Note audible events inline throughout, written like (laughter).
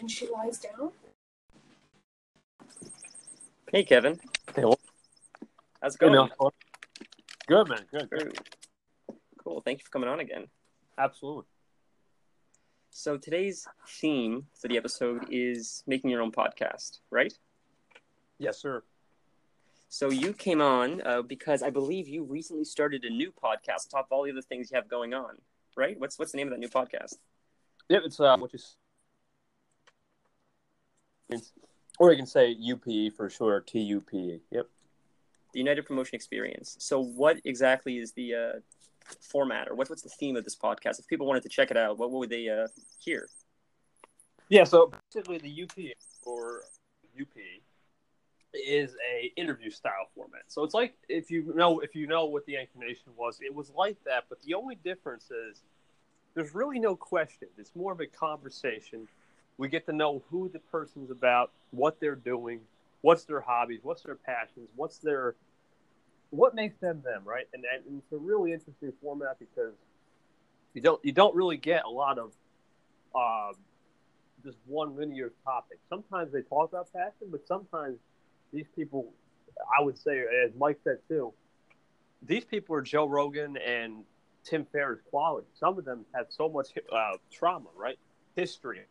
and she lies down. Hey, Kevin. Hey, well, How's it hey, going? Mel. Good man, good. Very Cool. Thank you for coming on again. Absolutely. So today's theme for the episode is making your own podcast, right? Yes, sir. So you came on uh, because I believe you recently started a new podcast, top of all the other things you have going on, right? What's what's the name of that new podcast? Yep, it's uh, what you, s- it's, or you can say UPE for sure, T U P E. Yep. The United Promotion Experience. So what exactly is the uh, format, or what's what's the theme of this podcast? If people wanted to check it out, what, what would they uh, hear? Yeah, so basically the UPE or UPE is a interview style format. So it's like if you know if you know what the inclination was, it was like that, but the only difference is there's really no questions. It's more of a conversation. We get to know who the person's about, what they're doing, what's their hobbies, what's their passions, what's their what makes them them, right? And, and it's a really interesting format because you don't you don't really get a lot of um, just one linear topic. Sometimes they talk about passion, but sometimes these people, I would say, as Mike said too, these people are Joe Rogan and Tim Ferriss quality. Some of them have so much uh, trauma, right? History,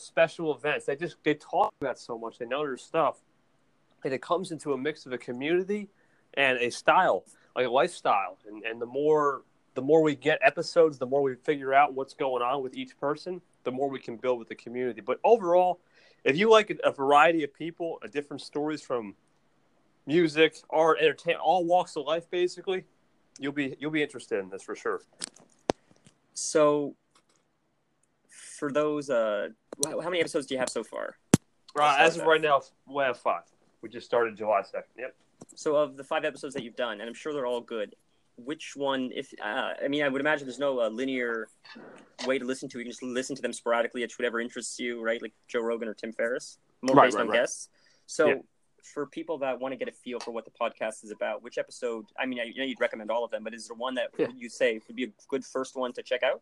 special events. They just they talk about so much. They know their stuff, and it comes into a mix of a community and a style, like a lifestyle. And and the more the more we get episodes, the more we figure out what's going on with each person, the more we can build with the community. But overall, if you like a, variety of people, a different stories from music, art, entertainment, all walks of life, basically, you'll be you'll be interested in this for sure. So for those, uh, how many episodes do you have so far? Right, as of right now, we have five. We just started July second. Yep. So of the five episodes that you've done, and I'm sure they're all good. Which one? If uh, I mean, I would imagine there's no uh, linear way to listen to. it. You can just listen to them sporadically at whatever interests you, right? Like Joe Rogan or Tim Ferriss, more Right, based right, on right. guests. So Yeah. for people that want to get a feel for what the podcast is about, which episode? I mean, I you know you'd recommend all of them, but is there one that Yeah. you say would be a good first one to check out?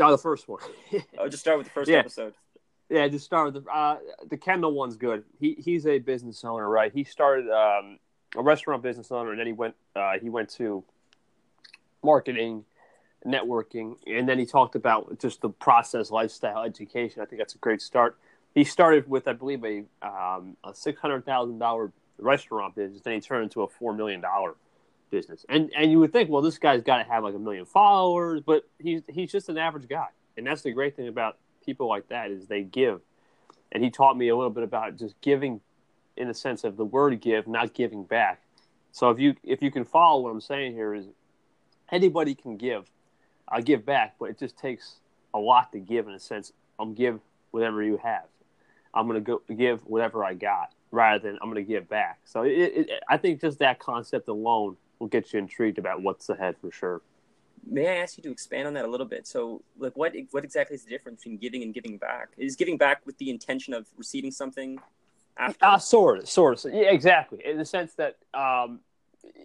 Oh, the first one. (laughs) Oh, just start with the first Yeah. episode. Yeah, just start with the uh, the Kendall one's good. He he's a business owner, right? He started um, a restaurant business owner, and then he went uh, he went to marketing, networking, and then he talked about just the process, lifestyle, education. I think that's a great start. He started with, I believe, a um, a six hundred thousand dollar restaurant business, then he turned into a four million dollar business. And and you would think, well, this guy's got to have like a million followers, but he's he's just an average guy, and that's the great thing about people like that is they give. And he taught me a little bit about just giving, in the sense of the word give, not giving back. So if you if you can follow what I'm saying here is anybody can give. I give back, but it just takes a lot to give in a sense. I'm give whatever you have. I'm gonna go give whatever I got rather than I'm gonna give back. So it, it, I think just that concept alone will get you intrigued about what's ahead for sure. May I ask you to expand on that a little bit? So, like, what what exactly is the difference between giving and giving back? Is giving back with the intention of receiving something after? Uh, sort of, sort of. Yeah, exactly. In the sense that um,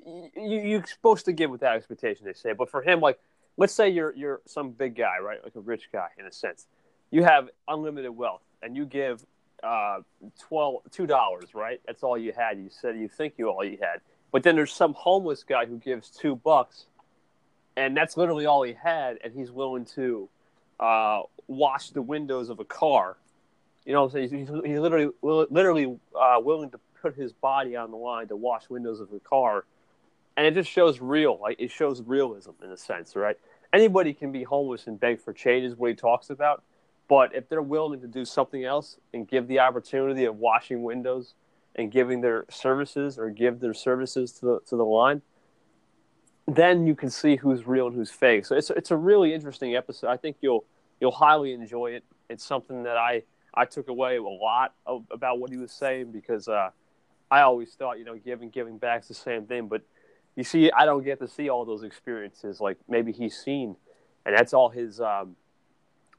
you, you're supposed to give without expectation, they say. But for him, like, let's say you're you're some big guy, right? Like a rich guy, in a sense. You have unlimited wealth, and you give uh, twelve two dollars, right? That's all you had. You said you think you all you had, but then there's some homeless guy who gives two bucks, and that's literally all he had, and he's willing to uh, wash the windows of a car. You know saying? He's, he's literally literally uh, willing to put his body on the line to wash windows of a car, and it just shows real. Like it shows realism in a sense, right? Anybody can be homeless and beg for change, is what he talks about. But if they're willing to do something else and give the opportunity of washing windows and giving their services or give their services to the to the line, then you can see who's real and who's fake. So it's it's a really interesting episode. I think you'll you'll highly enjoy it. It's something that I I took away a lot of, about what he was saying because uh, I always thought you know giving giving back is the same thing, but you see, I don't get to see all those experiences like maybe he's seen, and that's all his um,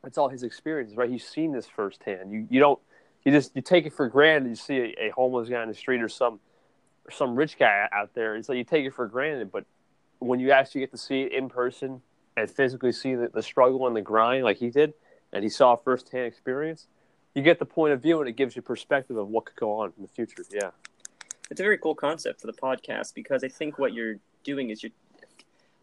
that's all his experiences, right? He's seen this firsthand. You you don't you just you take it for granted. You see a, a homeless guy on the street or some or some rich guy out there, and so you take it for granted. But when you actually get to see it in person, and physically see the, the struggle and the grind like he did, and he saw firsthand experience, you get the point of view and it gives you perspective of what could go on in the future. Yeah. It's a very cool concept for the podcast because I think what you're doing is you're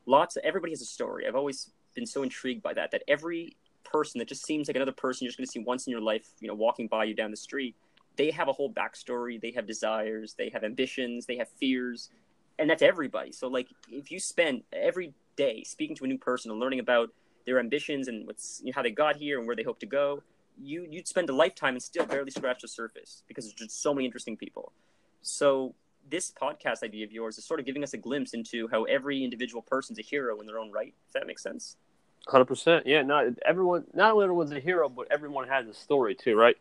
lots of, everybody has a story. I've always been so intrigued by that, that every person that just seems like another person you're just going to see once in your life, you know, walking by you down the street, they have a whole backstory. They have desires, they have ambitions, they have fears, and that's everybody. So, like, if you spend every day speaking to a new person and learning about their ambitions and what's you know, how they got here and where they hope to go, you you'd spend a lifetime and still barely scratch the surface because there's just so many interesting people. So this podcast idea of yours is sort of giving us a glimpse into how every individual person's a hero in their own right. If that makes sense. Hundred percent. Yeah. Not everyone. Not only everyone's a hero, but everyone has a story too, right?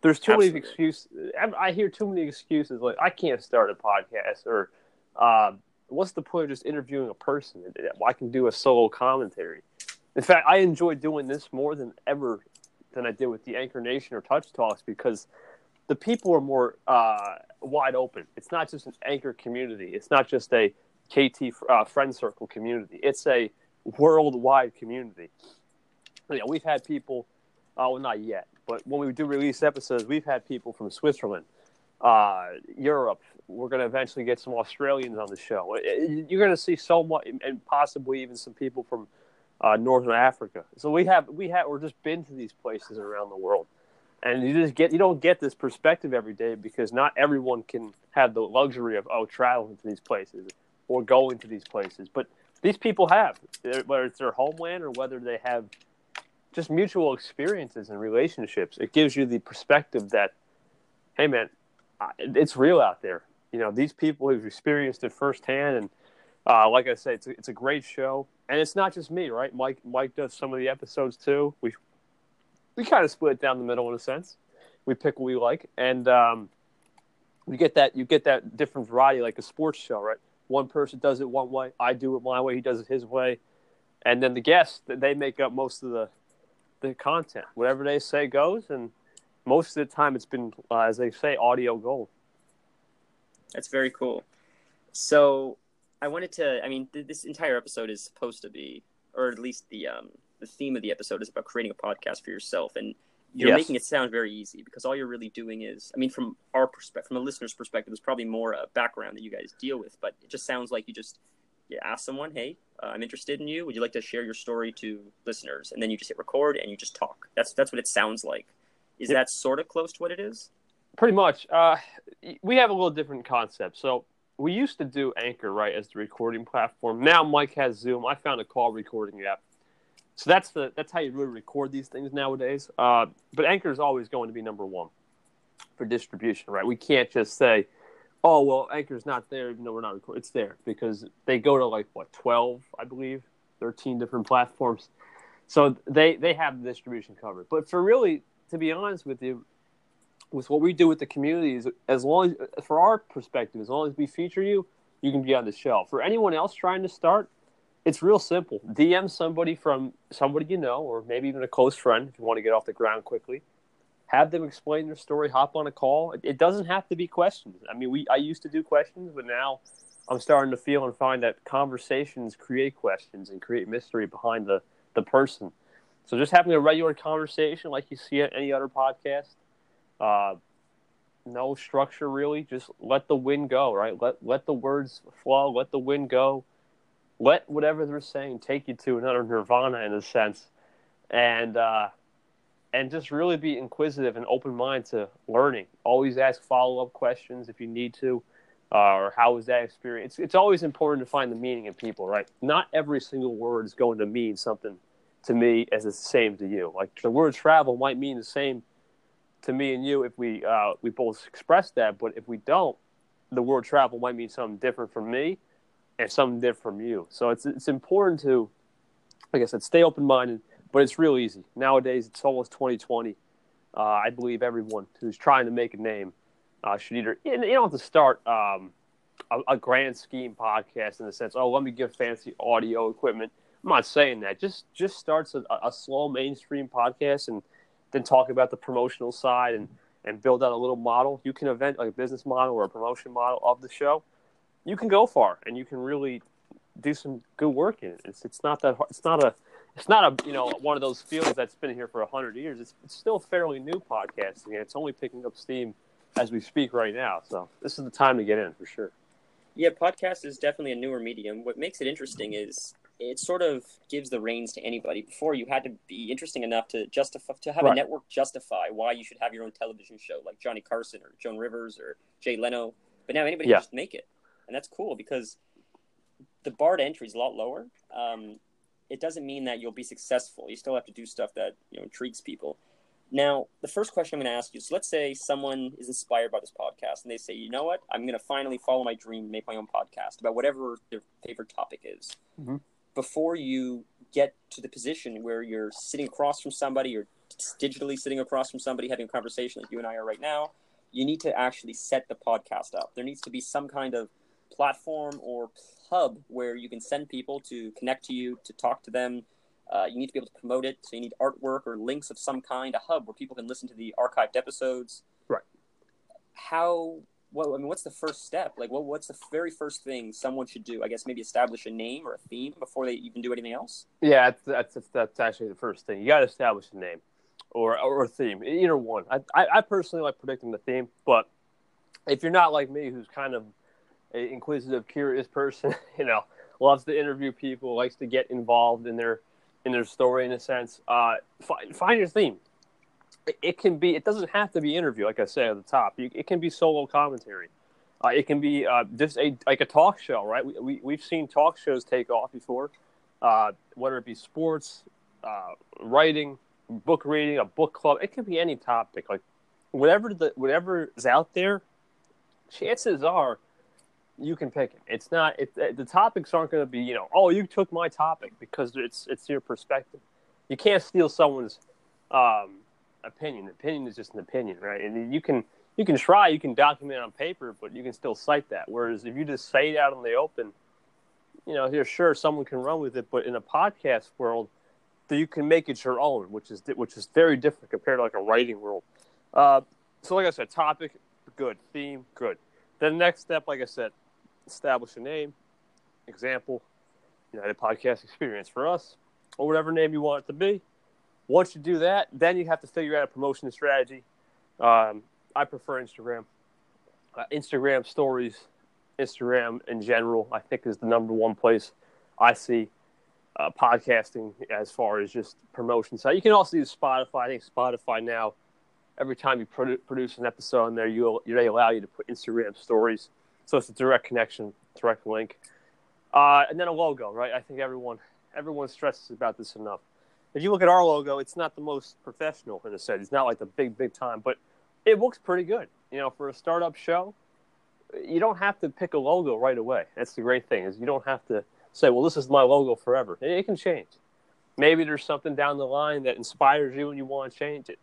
There's too Absolutely. many excuses. I hear too many excuses like I can't start a podcast or uh, what's the point of just interviewing a person? I can do a solo commentary. In fact, I enjoy doing this more than ever than I did with the Anchor Nation or Touch Talks because the people are more uh, wide open. It's not just an Anchor community. It's not just a KT uh, friend circle community. It's a worldwide community. Know, we've had people, uh, well, not yet, but when we do release episodes, we've had people from Switzerland, uh, Europe. We're going to eventually get some Australians on the show. You're going to see so much, and possibly even some people from uh, Northern Africa. So we have we have we're just been to these places around the world, and you just get you don't get this perspective every day because not everyone can have the luxury of oh traveling to these places or going to these places, but these people have whether it's their homeland or whether they have just mutual experiences and relationships. It gives you the perspective that hey man, it's real out there. You know these people who've experienced it firsthand and uh, like I say, it's a, it's a great show, and it's not just me, right? Mike Mike does some of the episodes too. We we kind of split down the middle in a sense. We pick what we like, and um, you get that you get that different variety, like a sports show, right? One person does it one way, I do it my way, he does it his way, and then the guests they make up most of the the content. Whatever they say goes, and most of the time it's been, uh, as they say, audio gold. That's very cool. So I wanted to. I mean, th- this entire episode is supposed to be, or at least the um, the theme of the episode is about creating a podcast for yourself, and you're yes. making it sound very easy because all you're really doing is, I mean, from our perspective, from a listener's perspective, it's probably more a background that you guys deal with, but it just sounds like you just you ask someone, hey, uh, I'm interested in you. Would you like to share your story to listeners? And then you just hit record and you just talk. That's that's what it sounds like. Is that sort of close to what it is? Pretty much. Uh, we have a little different concept. So we used to do Anchor right as the recording platform. Now Mike has Zoom. I found a call recording app. So that's the that's how you really record these things nowadays. Uh, but Anchor is always going to be number one for distribution, right? We can't just say, "Oh, well, Anchor's not there," even though we're not recording. It's there because they go to like what twelve, I believe, thirteen different platforms. So they they have the distribution covered. But for really, to be honest with you, with what we do with the community is as long as for our perspective as long as we feature you you can be on the shelf. for anyone else trying to start it's real simple dm somebody from somebody you know or maybe even a close friend if you want to get off the ground quickly have them explain their story hop on a call it doesn't have to be questions i mean we i used to do questions but now i'm starting to feel and find that conversations create questions and create mystery behind the the person so just having a regular conversation like you see at any other podcast uh, no structure really. Just let the wind go, right? Let let the words flow. Let the wind go. Let whatever they're saying take you to another nirvana in a sense, and uh, and just really be inquisitive and open mind to learning. Always ask follow up questions if you need to, uh, or how was that experience? It's, it's always important to find the meaning in people, right? Not every single word is going to mean something to me as it's the same to you. Like the word travel might mean the same to me and you if we uh, we both express that. But if we don't, the word travel might mean something different from me and something different from you. So it's it's important to, like I said, stay open minded. But it's real easy nowadays. It's almost 2020. Uh, I believe everyone who's trying to make a name uh, should either you don't have to start um, a, a, grand scheme podcast in the sense, oh, let me get fancy audio equipment. I'm not saying that. Just just starts a, a slow mainstream podcast and then talk about the promotional side and and build out a little model. You can event like a business model or a promotion model of the show. You can go far and you can really do some good work in it. It's it's not that hard. It's not a it's not a you know one of those fields that's been here for hundred years. It's it's still fairly new podcasting, and it's only picking up steam as we speak right now. So this is the time to get in for sure. Yeah, podcast is definitely a newer medium. What makes it interesting is it sort of gives the reins to anybody. Before you had to be interesting enough to justify to have right. a network justify why you should have your own television show, like Johnny Carson or Joan Rivers or Jay Leno. But now anybody yeah. can just make it, and that's cool because the bar to entry is a lot lower. Um, it doesn't mean that you'll be successful. You still have to do stuff that you know intrigues people. Now, the first question I'm going to ask you is: Let's say someone is inspired by this podcast, and they say, "You know what? I'm going to finally follow my dream, make my own podcast about whatever their favorite topic is." Mm-hmm. Before you get to the position where you're sitting across from somebody, or digitally sitting across from somebody, having a conversation like you and I are right now, you need to actually set the podcast up. There needs to be some kind of platform or hub where you can send people to connect to you, to talk to them. Uh, you need to be able to promote it, so you need artwork or links of some kind, a hub where people can listen to the archived episodes. Right. How? Well, I mean, what's the first step? Like, what, what's the very first thing someone should do? I guess maybe establish a name or a theme before they even do anything else. Yeah, that's that's, that's actually the first thing. You got to establish a name or or a theme, either one. I, I I personally like predicting the theme, but if you're not like me, who's kind of inquisitive, curious person. (laughs) You know, loves to interview people, likes to get involved in their in their story in a sense. Uh, find, find your theme. It, it, can be. It doesn't have to be interview, like I said at the top. You, it can be solo commentary. Uh, it can be uh, just a like a talk show, right? We, we we've seen talk shows take off before, uh, whether it be sports, uh, writing, book reading, a book club. It can be any topic. Like whatever the whatever is out there, chances are you can pick it. It's not it, the topics aren't going to be you know oh you took my topic because it's it's your perspective. You can't steal someone's um, opinion. Opinion is just an opinion, right? And you can you can try, you can document on paper, but you can still cite that. Whereas if you just say it out in the open, you know, you're sure someone can run with it, but in a podcast world, you can make it your own, which is which is very different compared to like a writing world. Uh, so, like I said, topic good, theme good. The next step, like I said, establish a name. Example, United Podcast Experience for us, or whatever name you want it to be. Once you do that, then you have to figure out a promotion strategy. Um, I prefer Instagram. Uh, Instagram stories, Instagram in general, I think is the number one place I see uh, podcasting as far as just promotion side. You can also use Spotify. I think Spotify now, every time you produ- produce an episode on there, you they allow you to put Instagram stories. So it's a direct connection, direct link. Uh, and then a logo, right? I think everyone everyone stresses about this enough. If you look at our logo, it's not the most professional in a sense. It's not like the big, big time, but it looks pretty good. You know, for a startup show, you don't have to pick a logo right away. That's the great thing is you don't have to say, well, this is my logo forever. It can change. Maybe there's something down the line that inspires you and you want to change it.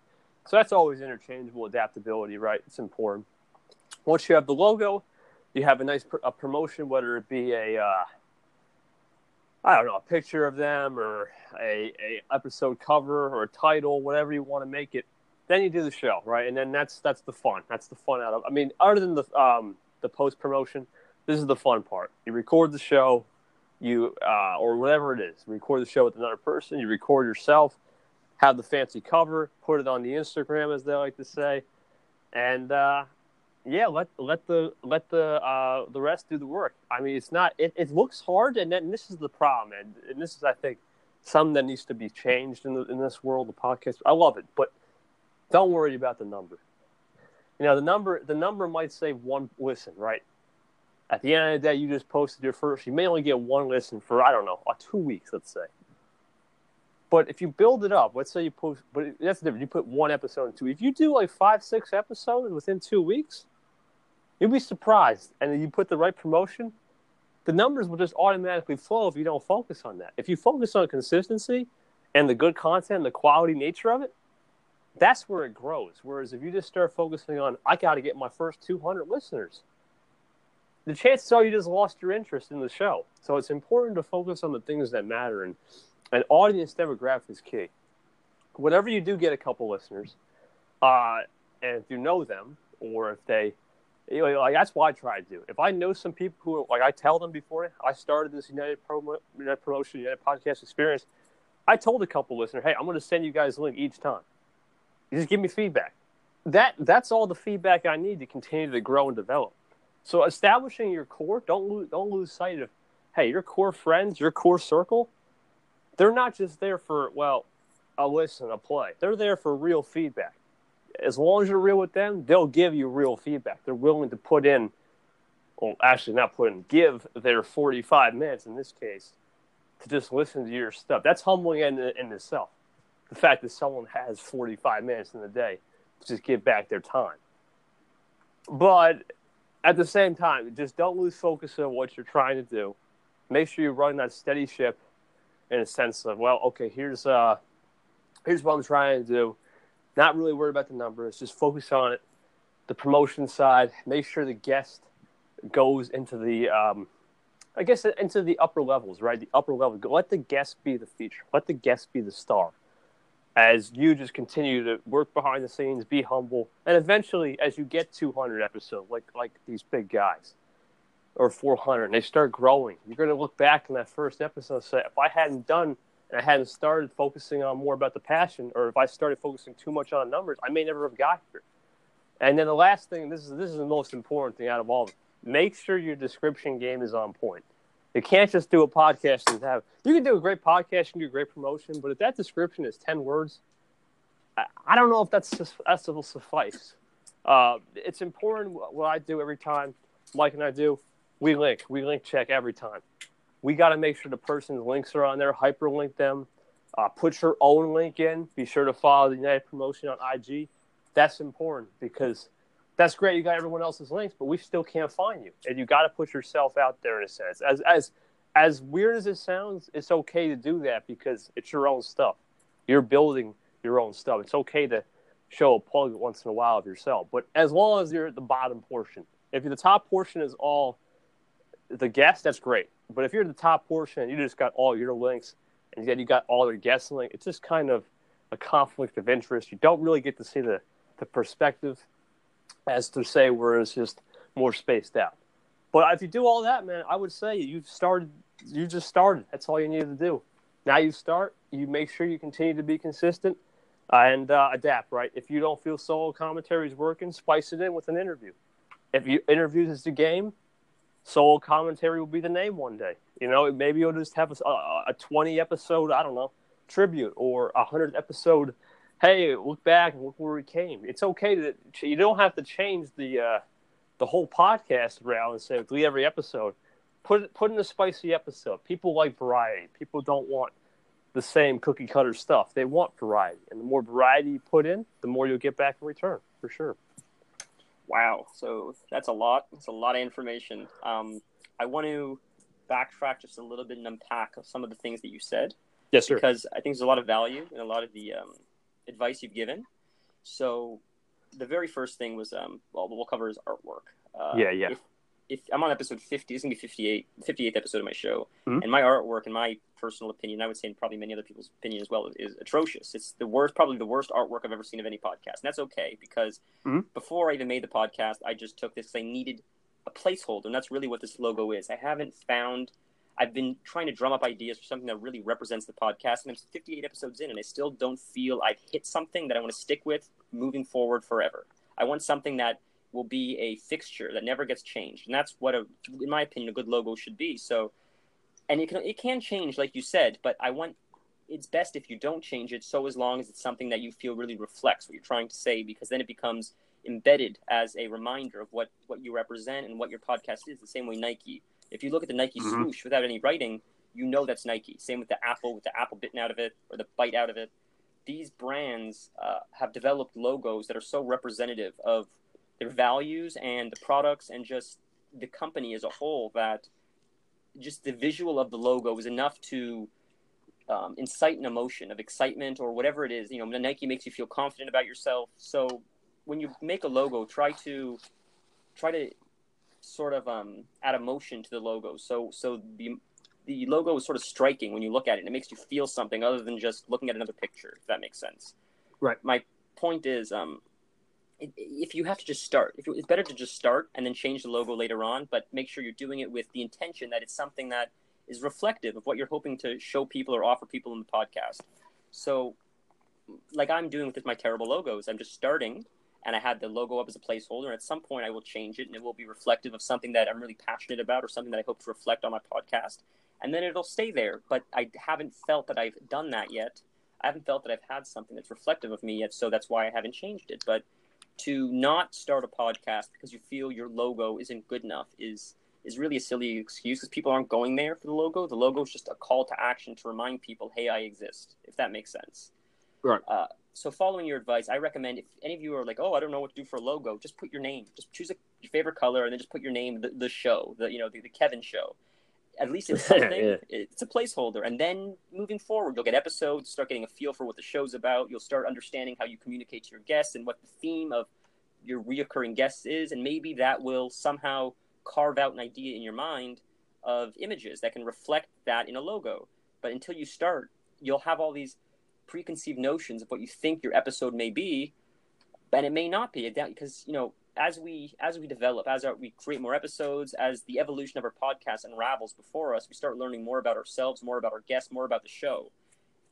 So that's always interchangeable adaptability, right? It's important. Once you have the logo, you have a nice pr- a promotion, whether it be a uh, I don't know, a picture of them or a, a episode cover or a title, whatever you want to make it. Then you do the show, right? And then that's that's the fun. That's the fun out of. I mean, other than the um, the post promotion, this is the fun part. You record the show, you uh, or whatever it is. Record the show with another person. You record yourself, have the fancy cover, put it on the Instagram, as they like to say, and uh, yeah, let let the let the uh, the rest do the work. I mean, it's not it, it looks hard, and, then, and this is the problem, and, and this is I think something that needs to be changed in the, in this world. The podcast, I love it, but don't worry about the number. You know, the number the number might say one listen, right? At the end of the day, you just posted your first. You may only get one listen for I don't know, uh, two weeks, let's say. But if you build it up, let's say you post, but that's different. You put one episode in two. If you do like five, six episodes within two weeks, You'd be surprised. And you put the right promotion, the numbers will just automatically flow if you don't focus on that. If you focus on consistency and the good content and the quality nature of it, that's where it grows. Whereas if you just start focusing on, I got to get my first 200 listeners, the chances are you just lost your interest in the show. So it's important to focus on the things that matter. And, and audience demographic is key. Whenever you do get a couple listeners, uh, and if you know them, or if they Like that's what I try to do. If I know some people who, like, I tell them before I started this United, Promo, United Promotion United Podcast Experience, I told a couple listeners, "Hey, I'm going to send you guys a link each time. You just give me feedback." That that's all the feedback I need to continue to grow and develop. So establishing your core, don't lose don't lose sight of, hey, your core friends, your core circle, they're not just there for well, a listen, a play. They're there for real feedback. As long as you're real with them, they'll give you real feedback. They're willing to put in, well, actually not put in, give their 45 minutes in this case to just listen to your stuff. That's humbling in, in itself. The fact that someone has 45 minutes in the day to just give back their time. But at the same time, just don't lose focus on what you're trying to do. Make sure you run that steady ship in a sense of, well, okay, here's uh, here's what I'm trying to do. Not really worried about the numbers, just focus on it. The promotion side, make sure the guest goes into the, um, I guess, into the upper levels, right? The upper level. Let the guest be the feature. Let the guest be the star. As you just continue to work behind the scenes, be humble, and eventually, as you get 200 episodes, like like these big guys, or 400, and they start growing, you're going to look back in that first episode and say, if I hadn't done and I hadn't started focusing on more about the passion, or if I started focusing too much on numbers, I may never have got here. And then the last thing, this is this is the most important thing out of all of. Make sure your description game is on point. You can't just do a podcast and have. You can do a great podcast, you can do a great promotion, but if that description is ten words, I, I don't know if that's that's will suffice. Uh, it's important what I do every time. Mike and I do. We link. We link check every time we got to make sure the person's links are on there, hyperlink them, uh, put your own link in. Be sure to follow the United Promotion on IG. That's important because that's great. You got everyone else's links, but we still can't find you, and you got to put yourself out there in a sense. As as as weird as it sounds, it's okay to do that because it's your own stuff. You're building your own stuff. It's okay to show a plug once in a while of yourself, but as long as you're at the bottom portion, if the top portion is all the guest, that's great. But if you're in the top portion and you just got all your links and then you got all your guest links, it's just kind of a conflict of interest. You don't really get to see the, the perspective as to say where it's just more spaced out. But if you do all that, man, I would say you've started. You just started. That's all you needed to do. Now you start. You make sure you continue to be consistent and uh, adapt. Right. If you don't feel solo commentary is working, spice it in with an interview. If you interviews is the game, solo commentary will be the name one day. You know, maybe you'll just have a, a 20 episode, I don't know, tribute or a 100 episode. Hey, look back and look where we came. It's okay to, you don't have to change the, uh, the whole podcast around and say, do every episode. Put, put in a spicy episode. People like variety. People don't want the same cookie cutter stuff. They want variety. And the more variety you put in, the more you'll get back in return, for sure. Wow. So that's a lot. It's a lot of information. Um, I want to backtrack just a little bit and unpack some of the things that you said. Yes, sir. Because I think there's a lot of value in a lot of the um, advice you've given. So the very first thing was, um, well, we'll cover is artwork. Uh, yeah, yeah. If, if I'm on episode 50, it's gonna be 58, 58th episode of my show, mm-hmm. and my artwork, in my personal opinion, I would say, and probably many other people's opinion as well, is atrocious. It's the worst, probably the worst artwork I've ever seen of any podcast, and that's okay because mm-hmm. before I even made the podcast, I just took this because I needed a placeholder, and that's really what this logo is. I haven't found. I've been trying to drum up ideas for something that really represents the podcast, and I'm 58 episodes in, and I still don't feel I've hit something that I want to stick with moving forward forever. I want something that will be a fixture that never gets changed, and that's what, a, in my opinion, a good logo should be. So, and it can it can change, like you said, but I want it's best if you don't change it. So as long as it's something that you feel really reflects what you're trying to say, because then it becomes embedded as a reminder of what what you represent and what your podcast is. The same way Nike. If you look at the Nike mm-hmm. swoosh without any writing, you know that's Nike. Same with the Apple, with the Apple bitten out of it or the bite out of it. These brands uh, have developed logos that are so representative of their values and the products and just the company as a whole that just the visual of the logo is enough to um, incite an emotion of excitement or whatever it is. You know, the Nike makes you feel confident about yourself. So when you make a logo, try to try to sort of um, add emotion to the logo. So so the the logo is sort of striking when you look at it. And it makes you feel something other than just looking at another picture. If that makes sense. Right. My point is, um, if you have to just start, if it's better to just start and then change the logo later on, but make sure you're doing it with the intention that it's something that is reflective of what you're hoping to show people or offer people in the podcast. So, like I'm doing with my terrible logos, I'm just starting and I had the logo up as a placeholder. And at some point, I will change it and it will be reflective of something that I'm really passionate about or something that I hope to reflect on my podcast. And then it'll stay there. But I haven't felt that I've done that yet. I haven't felt that I've had something that's reflective of me yet. So that's why I haven't changed it. But to not start a podcast because you feel your logo isn't good enough is is really a silly excuse because people aren't going there for the logo. The logo is just a call to action to remind people, "Hey, I exist." If that makes sense. Right. Uh, so, following your advice, I recommend if any of you are like, "Oh, I don't know what to do for a logo," just put your name. Just choose a, your favorite color, and then just put your name, the, the show, the you know, the, the Kevin show. At least (laughs) it's something. yeah. It's a placeholder, and then moving forward, you'll get episodes, start getting a feel for what the show's about. You'll start understanding how you communicate to your guests and what the theme of your reoccurring guests is, and maybe that will somehow carve out an idea in your mind of images that can reflect that in a logo. But until you start, you'll have all these preconceived notions of what you think your episode may be, and it may not be because you know as we as we develop, as our, we create more episodes, as the evolution of our podcast unravels before us, we start learning more about ourselves, more about our guests, more about the show.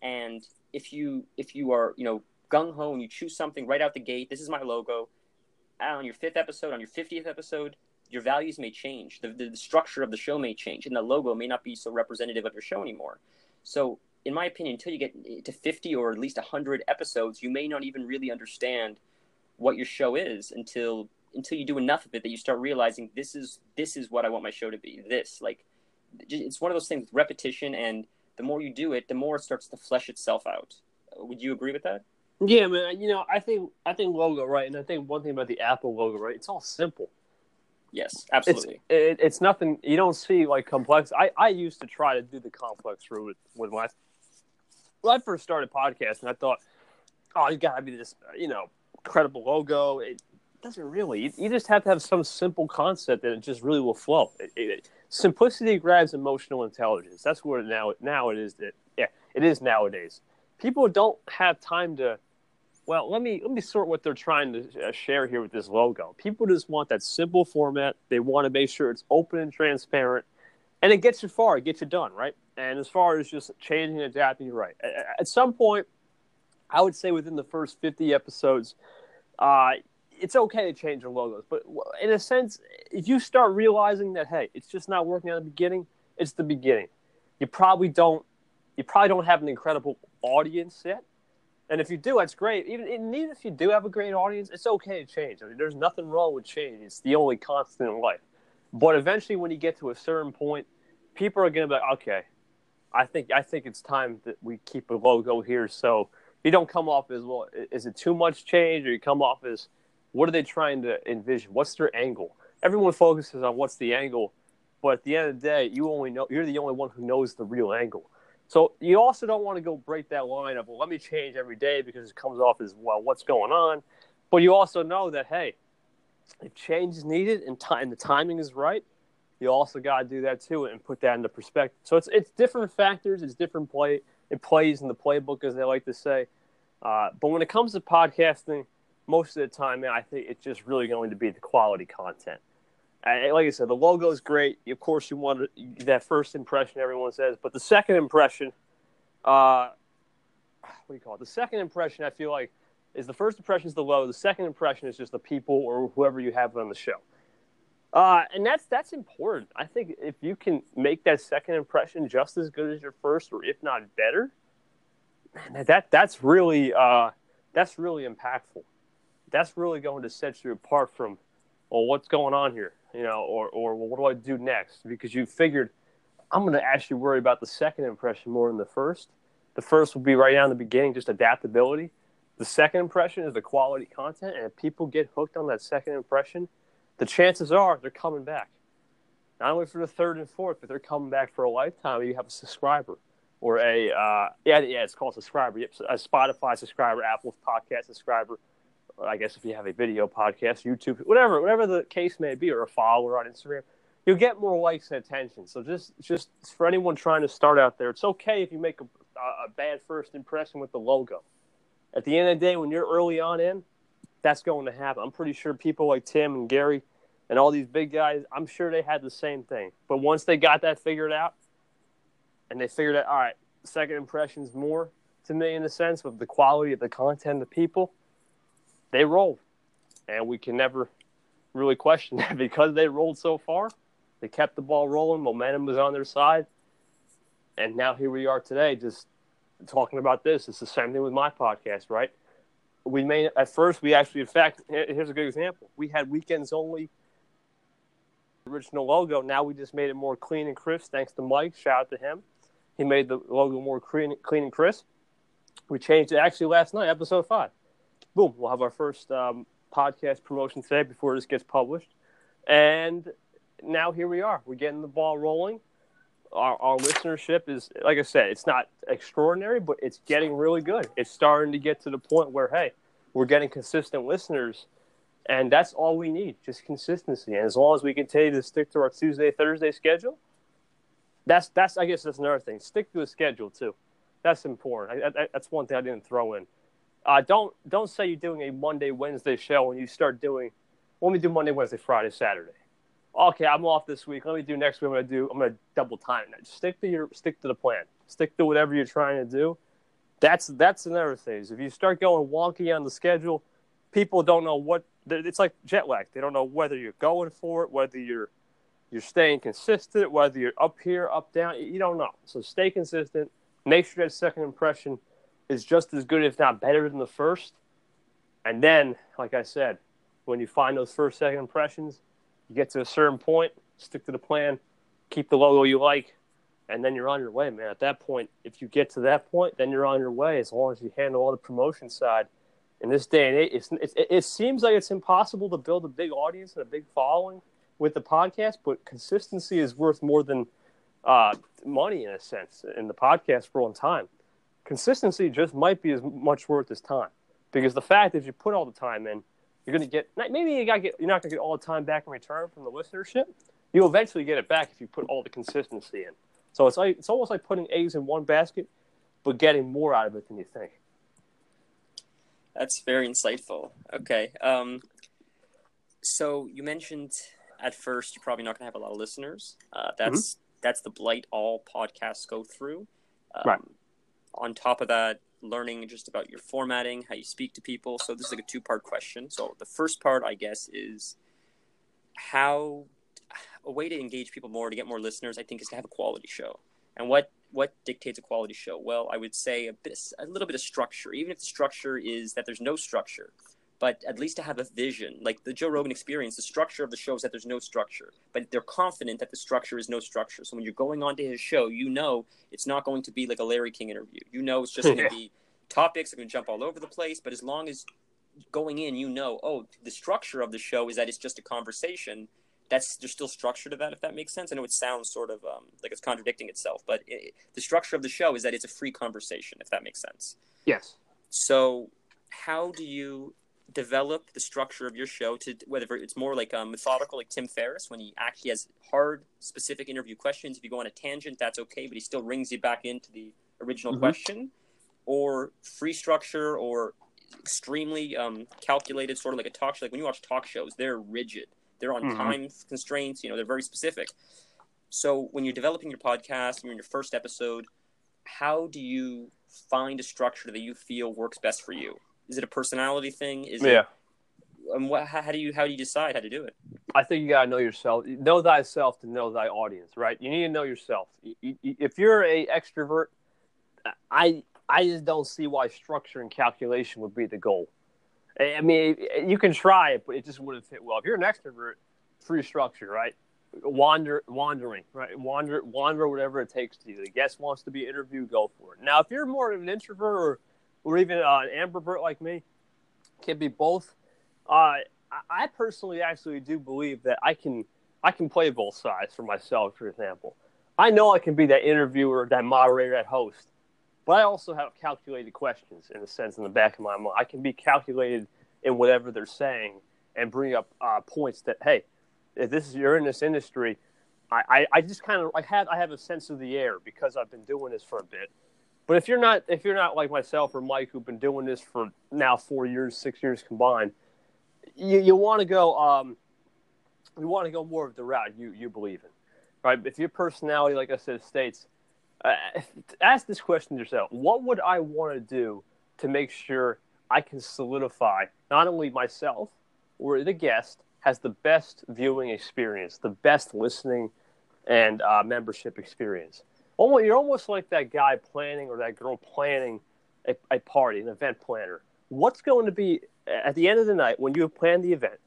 And if you if you are you know gung ho and you choose something right out the gate, this is my logo on your fifth episode, on your 50th episode, your values may change. The, the, the, structure of the show may change, and the logo may not be so representative of your show anymore. So, in my opinion, until you get to 50 or at least 100 episodes, you may not even really understand what your show is until until you do enough of it that you start realizing this is this is what I want my show to be. This like it's one of those things with repetition, and the more you do it, the more it starts to flesh itself out. Would you agree with that? Yeah, man. You know, I think I think logo right, and I think one thing about the Apple logo right, it's all simple. Yes, absolutely. It's, it, it's nothing. You don't see like complex. I I used to try to do the complex route with, with my when I first started podcasting. I thought, oh, you gotta be this, you know, credible logo. It doesn't really. You, you just have to have some simple concept that it just really will flow. It, simplicity grabs emotional intelligence. That's where now now it is. That yeah, it is nowadays. People don't have time to well, let me let me sort what they're trying to uh, share here with this logo. People just want that simple format. They want to make sure it's open and transparent, and it gets you far. It gets you done, right? And as far as just changing and adapting, you're right. At some point, I would say within the first 50 episodes, uh, it's okay to change your logos. But in a sense, if you start realizing that hey, it's just not working at the beginning, it's the beginning. You probably don't. You probably don't have an incredible audience yet and if you do, that's great. Even, even if you do have a great audience, it's okay to change. I mean, there's nothing wrong with change. It's the only constant in life. But eventually, when you get to a certain point, people are going to be like, okay, I think I think it's time that we keep a logo here. So you don't come off as well. Is it too much change, or you come off as what are they trying to envision? What's their angle? Everyone focuses on what's the angle, but at the end of the day, you only know you're the only one who knows the real angle. So you also don't want to go break that line of, well, let me change every day because it comes off as, well, what's going on? But you also know that, hey, if change is needed and, t- and the timing is right, you also got to do that too and put that into perspective. So it's, it's different factors, it's different play. It plays in the playbook, as they like to say. Uh, but when it comes to podcasting, most of the time, man, I think it's just really going to be the quality content like I said, the logo is great. Of course, you want that first impression. Everyone says, but the second impression, uh, what do you call it? The second impression, I feel like, is the first impression is the logo. The second impression is just the people or whoever you have on the show. Uh, and that's that's important. I think if you can make that second impression just as good as your first, or if not better, man, that that's really uh, that's really impactful. That's really going to set you apart from, well, what's going on here? you know, or or well, what do I do next? Because you figured I'm going to actually worry about the second impression more than the first. The first will be right down the beginning, just adaptability. The second impression is the quality content, and if people get hooked on that second impression, the chances are they're coming back. Not only for the third and fourth, but they're coming back for a lifetime. You have a subscriber or a uh, yeah yeah it's called subscriber. Yep, a Spotify subscriber, Apple podcast subscriber I guess if you have a video podcast, YouTube, whatever, whatever the case may be, or a follower on Instagram, you'll get more likes and attention. So just, just for anyone trying to start out there, it's okay if you make a, a bad first impression with the logo. At the end of the day, when you're early on in, that's going to happen. I'm pretty sure people like Tim and Gary and all these big guys, I'm sure they had the same thing. But once they got that figured out, and they figured out, all right, second impressions more to me in the sense of the quality of the content of people, they rolled. And we can never really question that (laughs) because they rolled so far. They kept the ball rolling, momentum was on their side. And now here we are today, just talking about this. It's the same thing with my podcast, right? We made at first we actually in fact here's a good example. We had weekends only original logo. Now we just made it more clean and crisp thanks to Mike. Shout out to him. He made the logo more clean, clean and crisp. We changed it actually last night, episode five. Boom, we'll have our first um, podcast promotion today before this gets published. And now here we are. We're getting the ball rolling. Our, our listenership is, like I said, it's not extraordinary, but it's getting really good. It's starting to get to the point where, hey, we're getting consistent listeners and that's all we need, just consistency. And as long as we continue to stick to our Tuesday, Thursday schedule, that's that's I guess that's another thing. Stick to a schedule too. That's important. I, I, that's one thing I didn't throw in. Uh, don't don't say you're doing a Monday, Wednesday show when you start doing. Let me do Monday, Wednesday, Friday, Saturday. Okay, I'm off this week. Let me do next week. I'm gonna do. I'm gonna double time. Just stick to your stick to the plan. Stick to whatever you're trying to do. That's that's another thing. Is if you start going wonky on the schedule, people don't know what it's like jet lag. They don't know whether you're going for it, whether you're you're staying consistent, whether you're up here, up down. You don't know. So stay consistent. Make sure that second impression is just as good, if not better, than the first. And then, like I said, when you find those first, second impressions, you get to a certain point, stick to the plan, keep the logo you like, and then you're on your way, man. At that point, if you get to that point, then you're on your way as long as you handle all the promotion side in this day and age, it's, it seems like it's impossible to build a big audience and a big following with the podcast, but consistency is worth more than uh, money in a sense in the podcast world and time. Consistency just might be as much worth as time because the fact is, you put all the time in, you're going to get maybe you got get you're not going to get all the time back in return from the listenership. You'll eventually get it back if you put all the consistency in. So it's like it's almost like putting eggs in one basket, but getting more out of it than you think. That's very insightful. Okay. Um, so you mentioned at first you're probably not going to have a lot of listeners. Uh, that's mm-hmm. that's the blight all podcasts go through. Um, right. On top of that, learning just about your formatting, how you speak to people. So this is like a two part question. So the first part, I guess, is how a way to engage people more to get more listeners. I think is to have a quality show. And what what dictates a quality show? Well, I would say a bit, a little bit of structure. Even if the structure is that there's no structure, but at least to have a vision. Like the Joe Rogan experience, the structure of the show is that there's no structure, but they're confident that the structure is no structure. So when you're going onto his show, you know it's not going to be like a Larry King interview. You know it's just going to be topics are going to jump all over the place. But as long as going in, you know, oh, the structure of the show is that it's just a conversation that's there's still structure to that if that makes sense i know it sounds sort of um, like it's contradicting itself but it, the structure of the show is that it's a free conversation if that makes sense yes so how do you develop the structure of your show to whether it's more like um, methodical like tim ferriss when he actually has hard specific interview questions if you go on a tangent that's okay but he still rings you back into the original mm-hmm. question or free structure or extremely um, calculated sort of like a talk show like when you watch talk shows they're rigid they're on mm-hmm. time constraints. You know, they're very specific. So when you're developing your podcast, you're in your first episode, how do you find a structure that you feel works best for you? Is it a personality thing? Is yeah. It, um, what, how, how do you how do you decide how to do it? I think you gotta know yourself. Know thyself to know thy audience, right? You need to know yourself. If you're a extrovert, I I just don't see why structure and calculation would be the goal. I mean, you can try it, but it just wouldn't fit well. If you're an extrovert, free structure, right? Wander, wandering, right? Wander, wander, whatever it takes to you. The guest wants to be interviewed, go for it. Now, if you're more of an introvert or, or even uh, an ambivert like me, can be both. Uh, I personally actually do believe that I can I can play both sides for myself. For example, I know I can be that interviewer, that moderator, that host but I also have calculated questions in a sense in the back of my mind. I can be calculated in whatever they're saying and bring up uh, points that hey, if this is you're in this industry, I, I, just kind of I have I have a sense of the air because I've been doing this for a bit. But if you're not if you're not like myself or Mike who've been doing this for now four years, six years combined, you, you want to go um, you want to go more of the route you you believe in, right? If your personality, like I said, states, uh, ask this question yourself: What would I want to do to make sure I can solidify not only myself or the guest has the best viewing experience, the best listening and uh, membership experience. Almost, you're almost like that guy planning or that girl planning a, a party, an event planner. What's going to be at the end of the night when you have planned the event?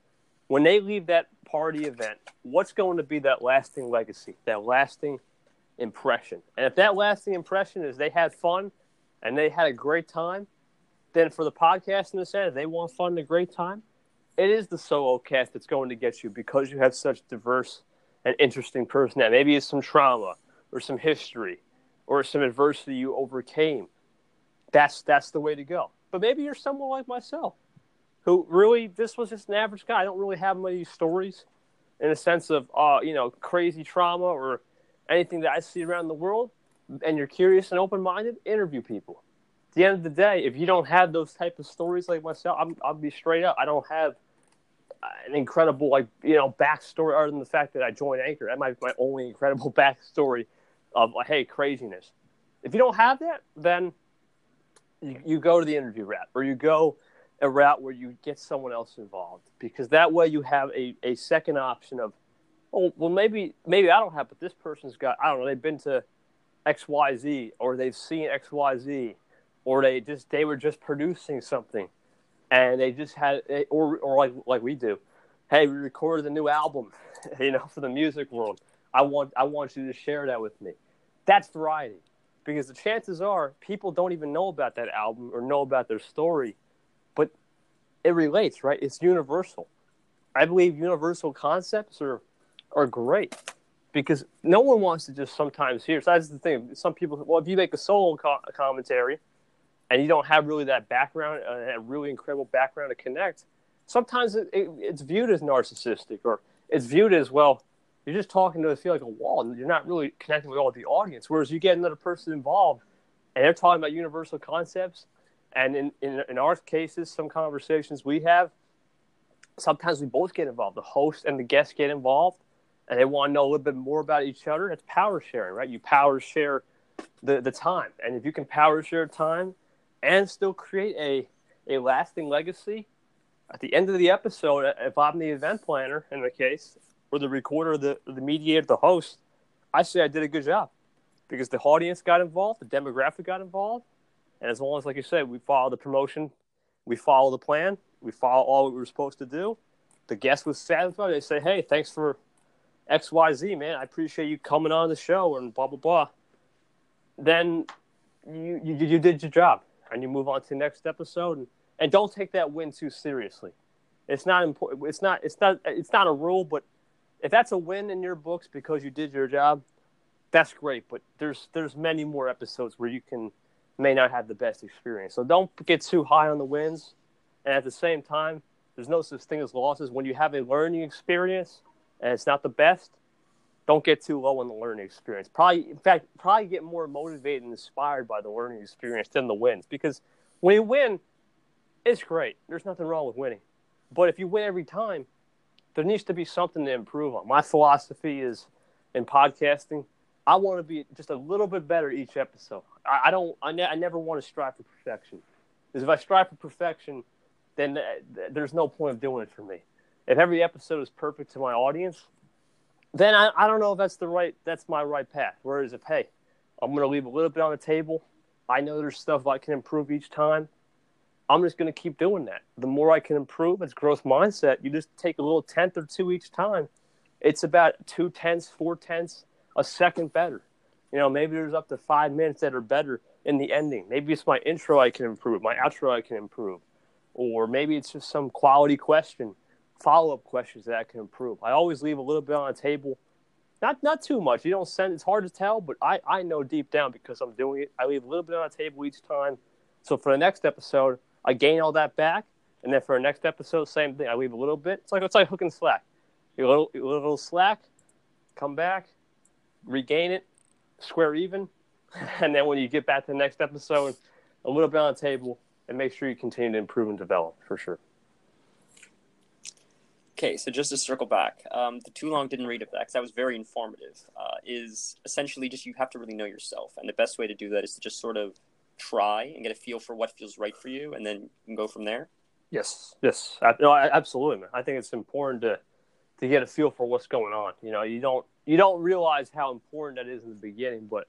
When they leave that party event, what's going to be that lasting legacy, that lasting impression? And if that lasting impression is they had fun and they had a great time, then for the podcast in the sense, they want fun and a great time, it is the solo cast that's going to get you because you have such diverse and interesting personality. Maybe it's some trauma or some history or some adversity you overcame. That's that's the way to go. But maybe you're someone like myself who really this was just an average guy. I don't really have many stories in a sense of uh, you know crazy trauma or anything that I see around the world. And you're curious and open minded, interview people. At the end of the day, if you don't have those type of stories like myself, I'm, I'll be straight up. I don't have an incredible like you know backstory other than the fact that I joined Anchor. That might be my only incredible (laughs) backstory of hey craziness. If you don't have that, then you, you go to the interview route or you go a route where you get someone else involved because that way you have a, a second option of oh well maybe maybe I don't have but this person's got I don't know they've been to XYZ or they've seen XYZ or they just they were just producing something and they just had eh, or or like like we do. Hey, we recorded a new album, (laughs) you know, for the music world. I want I want you to share that with me. That's variety, because the chances are people don't even know about that album or know about their story, but it relates, right? It's universal. I believe universal concepts are are great because no one wants to just sometimes hear. So that's the thing. Some people, well, if you make a solo co- commentary, and you don't have really that background, uh, that really incredible background to connect, sometimes it, it, it's viewed as narcissistic or it's viewed as well. You're just talking to feel like a wall, and you're not really connecting with all the audience. Whereas you get another person involved, and they're talking about universal concepts. And in, in, in our cases, some conversations we have, sometimes we both get involved. The host and the guest get involved, and they want to know a little bit more about each other. It's power sharing, right? You power share the, the time. And if you can power share time and still create a, a lasting legacy. At the end of the episode, if I'm the event planner in the case, or the recorder, the, the mediator, the host, I say I did a good job because the audience got involved, the demographic got involved. And as long as, like you said, we follow the promotion, we follow the plan, we follow all we were supposed to do, the guest was satisfied. They say, hey, thanks for XYZ, man. I appreciate you coming on the show and blah, blah, blah. Then you, you, you did your job and you move on to the next episode and, and don't take that win too seriously. It's not important. It's not. It's not. It's not a rule, but if that's a win in your books because you did your job, that's great. But there's there's many more episodes where you can may not have the best experience. So don't get too high on the wins, and at the same time, there's no such thing as losses. When you have a learning experience and it's not the best, don't get too low on the learning experience. Probably, in fact, probably get more motivated and inspired by the learning experience than the wins. Because when you win, it's great. There's nothing wrong with winning. But if you win every time, there needs to be something to improve on. My philosophy is in podcasting, I want to be just a little bit better each episode. I, I don't. I, ne- I, never want to strive for perfection. Because if I strive for perfection, then uh, th- there's no point of doing it for me. If every episode is perfect to my audience, then I, I don't know if that's the right that's my right path. Whereas if hey, I'm gonna leave a little bit on the table, I know there's stuff I can improve each time. I'm just gonna keep doing that. The more I can improve, it's growth mindset. You just take a little tenth or two each time. It's about two tenths, four tenths, a second better. You know, maybe there's up to five minutes that are better in the ending. Maybe it's my intro I can improve, my outro I can improve, or maybe it's just some quality question follow up questions that I can improve. I always leave a little bit on the table. Not not too much. You don't send it's hard to tell, but I, I know deep down because I'm doing it. I leave a little bit on the table each time. So for the next episode, I gain all that back. And then for the next episode, same thing. I leave a little bit. It's like it's like hook and slack. A little, a little slack, come back, regain it, square even, (laughs) and then when you get back to the next episode, a little bit on the table, and make sure you continue to improve and develop for sure. Okay, so just to circle back, um, the too long didn't read of that because that was very informative. Uh, is essentially just you have to really know yourself, and the best way to do that is to just sort of try and get a feel for what feels right for you, and then you can go from there. Yes, yes, no, absolutely, man. I think it's important to to get a feel for what's going on. You know, you don't you don't realize how important that is in the beginning, but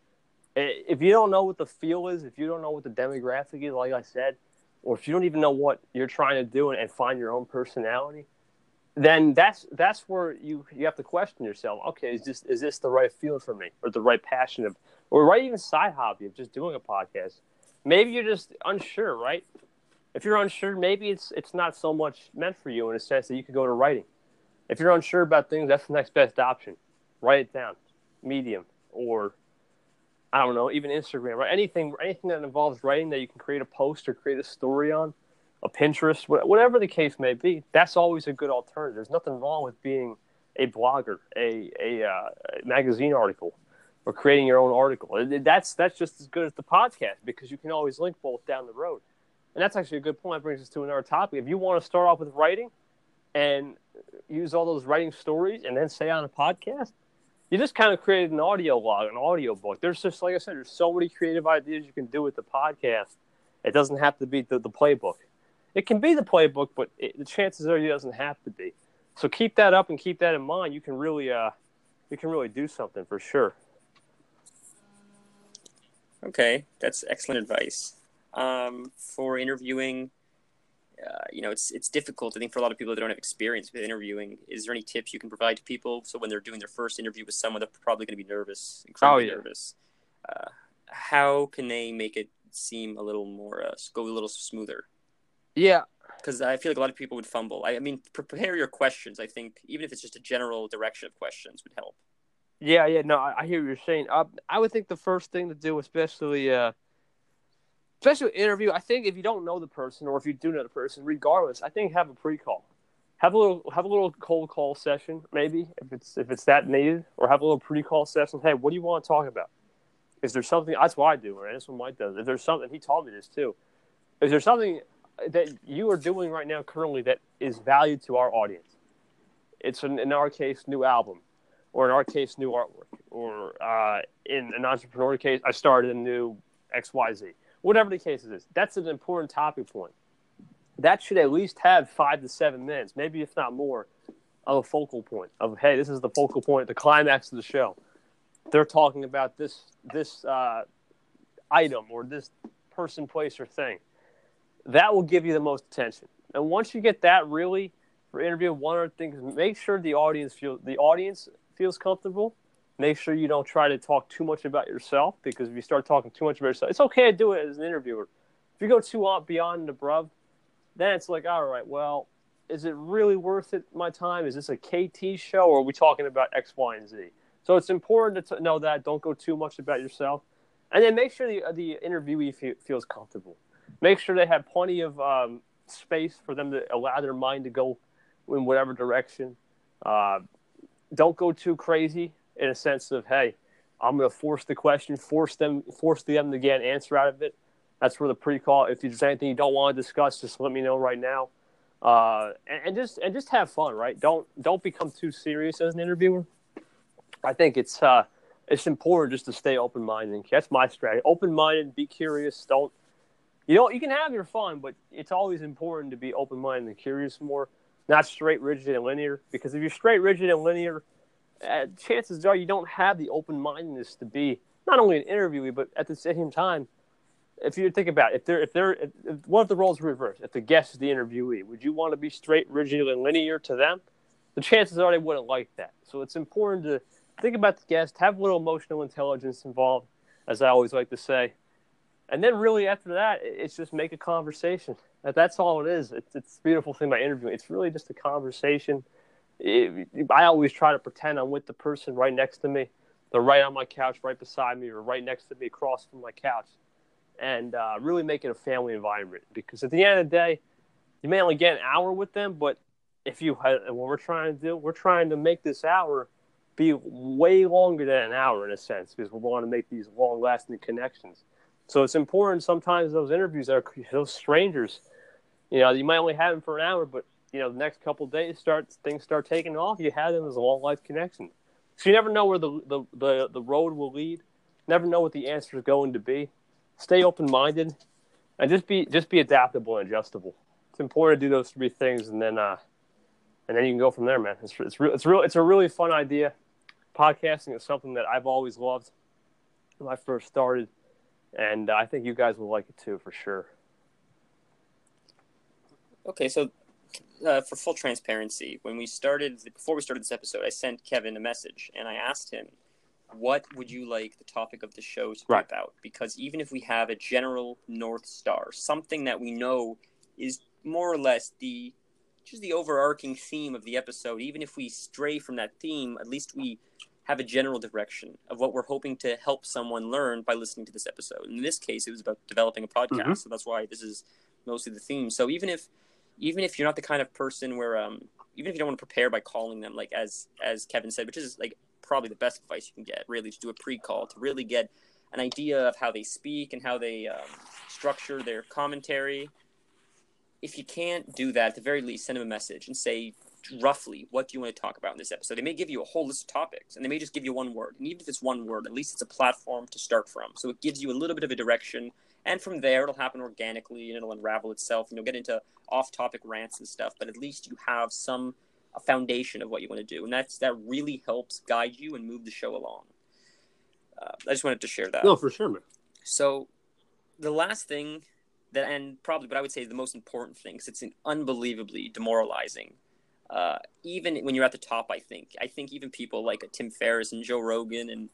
if you don't know what the feel is, if you don't know what the demographic is, like I said, or if you don't even know what you're trying to do and, and find your own personality, then that's that's where you you have to question yourself. Okay, is this is this the right field for me, or the right passion of, or right even side hobby of just doing a podcast? Maybe you're just unsure, right? If you're unsure, maybe it's it's not so much meant for you in a sense that you could go to writing. If you're unsure about things, that's the next best option. Write it down, Medium, or I don't know, even Instagram, right? Anything anything that involves writing that you can create a post or create a story on a Pinterest, whatever the case may be, that's always a good alternative. There's nothing wrong with being a blogger, a, a, uh, a magazine article, or creating your own article. That's that's just as good as the podcast because you can always link both down the road. And that's actually a good point. That brings us to another topic. If you want to start off with writing and use all those writing stories and then say on a podcast, you just kind of created an audio log, an audio book. There's just, like I said, there's so many creative ideas you can do with the podcast. It doesn't have to be the, the playbook it can be the playbook, but it, the chances are it doesn't have to be. So keep that up and keep that in mind. You can really, uh, you can really do something for sure. Okay, that's excellent advice. Um, for interviewing, uh, you know, it's it's difficult. I think for a lot of people that don't have experience with interviewing, is there any tips you can provide to people so when they're doing their first interview with someone they're probably going to be nervous, incredibly oh, yeah. nervous? Uh, how can they make it seem a little more, uh, go a little smoother? Yeah, because I feel like a lot of people would fumble. I, I, mean, prepare your questions. I think even if it's just a general direction of questions would help. Yeah, yeah, no, I, I hear what you're saying. Uh, I would think the first thing to do, especially, uh, especially interview. I think if you don't know the person, or if you do know the person, regardless, I think have a pre-call. Have a little, have a little cold call session, maybe if it's if it's that needed, or have a little pre-call session. Hey, what do you want to talk about? Is there something? That's what I do, right? That's what Mike does. If there's something, he taught me this too. Is there something that you are doing right now currently that is valued to our audience. It's an, in our case, new album, or in our case, new artwork, or uh, in an entrepreneur case, I started a new X Y Z. Whatever the case is, that's an important topic point. That should at least have five to seven minutes, maybe if not more, of a focal point of hey, this is the focal point, the climax of the show. They're talking about this this uh, item or this person, place, or thing that will give you the most attention. And once you get that really for interview, one other thing is make sure the audience feel the audience feels comfortable. Make sure you don't try to talk too much about yourself because if you start talking too much about yourself, it's okay to do it as an interviewer. If you go too on beyond the above, then it's like, all right, well, is it really worth it my time? Is this a KT show or are we talking about X, Y, and Z? So it's important to know that. Don't go too much about yourself. And then make sure the, the interviewee feels comfortable make sure they have plenty of um, space for them to allow their mind to go in whatever direction. Uh, don't go too crazy in a sense of hey, I'm going to force the question, force them, force them to get an answer out of it. That's where the pre-call. If there's anything you don't want to discuss, just let me know right now. Uh, and, and, just and just have fun, right? Don't don't become too serious as an interviewer. I think it's uh, it's important just to stay open minded. That's my strategy. Open minded, be curious. Don't you know, you can have your fun, but it's always important to be open minded and curious more, not straight, rigid, and linear. Because if you're straight, rigid, and linear, uh, chances are you don't have the open mindedness to be not only an interviewee, but at the same time, if you think about it, if they're if they're if, if, what if the roles reverse? If the guest is the interviewee, would you want to be straight, rigid, and linear to them? The chances are they wouldn't like that. So it's important to think about the guest, have a little emotional intelligence involved, as I always like to say, and then really after that, it's just make a conversation. That's all it is. It's, it's beautiful thing about interviewing. It's really just a conversation. It, I always try to pretend I'm with the person right next to me. They're right on my couch, right beside me, or right next to me, across from my couch, and uh, really make it a family environment. Because at the end of the day, you may only get an hour with them, but if you what we're trying to do, we're trying to make this hour be way longer than an hour in a sense, because we want to make these long-lasting connections. So it's important sometimes those interviews are those strangers. You know, you might only have them for an hour, but you know the next couple days start things start taking off, you have them as a long life connection. So you never know where the, the the the road will lead. Never know what the answer is going to be. Stay open minded, and just be just be adaptable and adjustable. It's important to do those three things, and then uh, and then you can go from there, man. It's it's real. It's real. It's a really fun idea. Podcasting is something that I've always loved when I first started, and I think you guys will like it too for sure. Okay, so uh, for full transparency, when we started before we started this episode, I sent Kevin a message and I asked him, "What would you like the topic of the show to be Right. about?" Because even if we have a general north star, something that we know is more or less the just the overarching theme of the episode, even if we stray from that theme, at least we have a general direction of what we're hoping to help someone learn by listening to this episode. In this case, it was about developing a podcast, Mhm. so that's why this is mostly the theme. So even if even if you're not the kind of person where um even if you don't want to prepare by calling them like as as Kevin said, which is like probably the best advice you can get, really to do a pre-call to really get an idea of how they speak and how they um, structure their commentary. If you can't do that, at the very least, send them a message and say roughly what do you want to talk about in this episode. They may give you a whole list of topics, and they may just give you one word. And even if it's one word, at least it's a platform to start from. So it gives you a little bit of a direction, and from there it'll happen organically and it'll unravel itself, and you'll get into off-topic rants and stuff. But at least you have some a foundation of what you want to do, and that's that really helps guide you and move the show along. Uh, I just wanted to share that. No, for sure, man. So, the last thing that, and probably, but I would say the most important thing, because it's an unbelievably demoralizing. Uh, even when you're at the top, I think. I think even people like Tim Ferriss and Joe Rogan and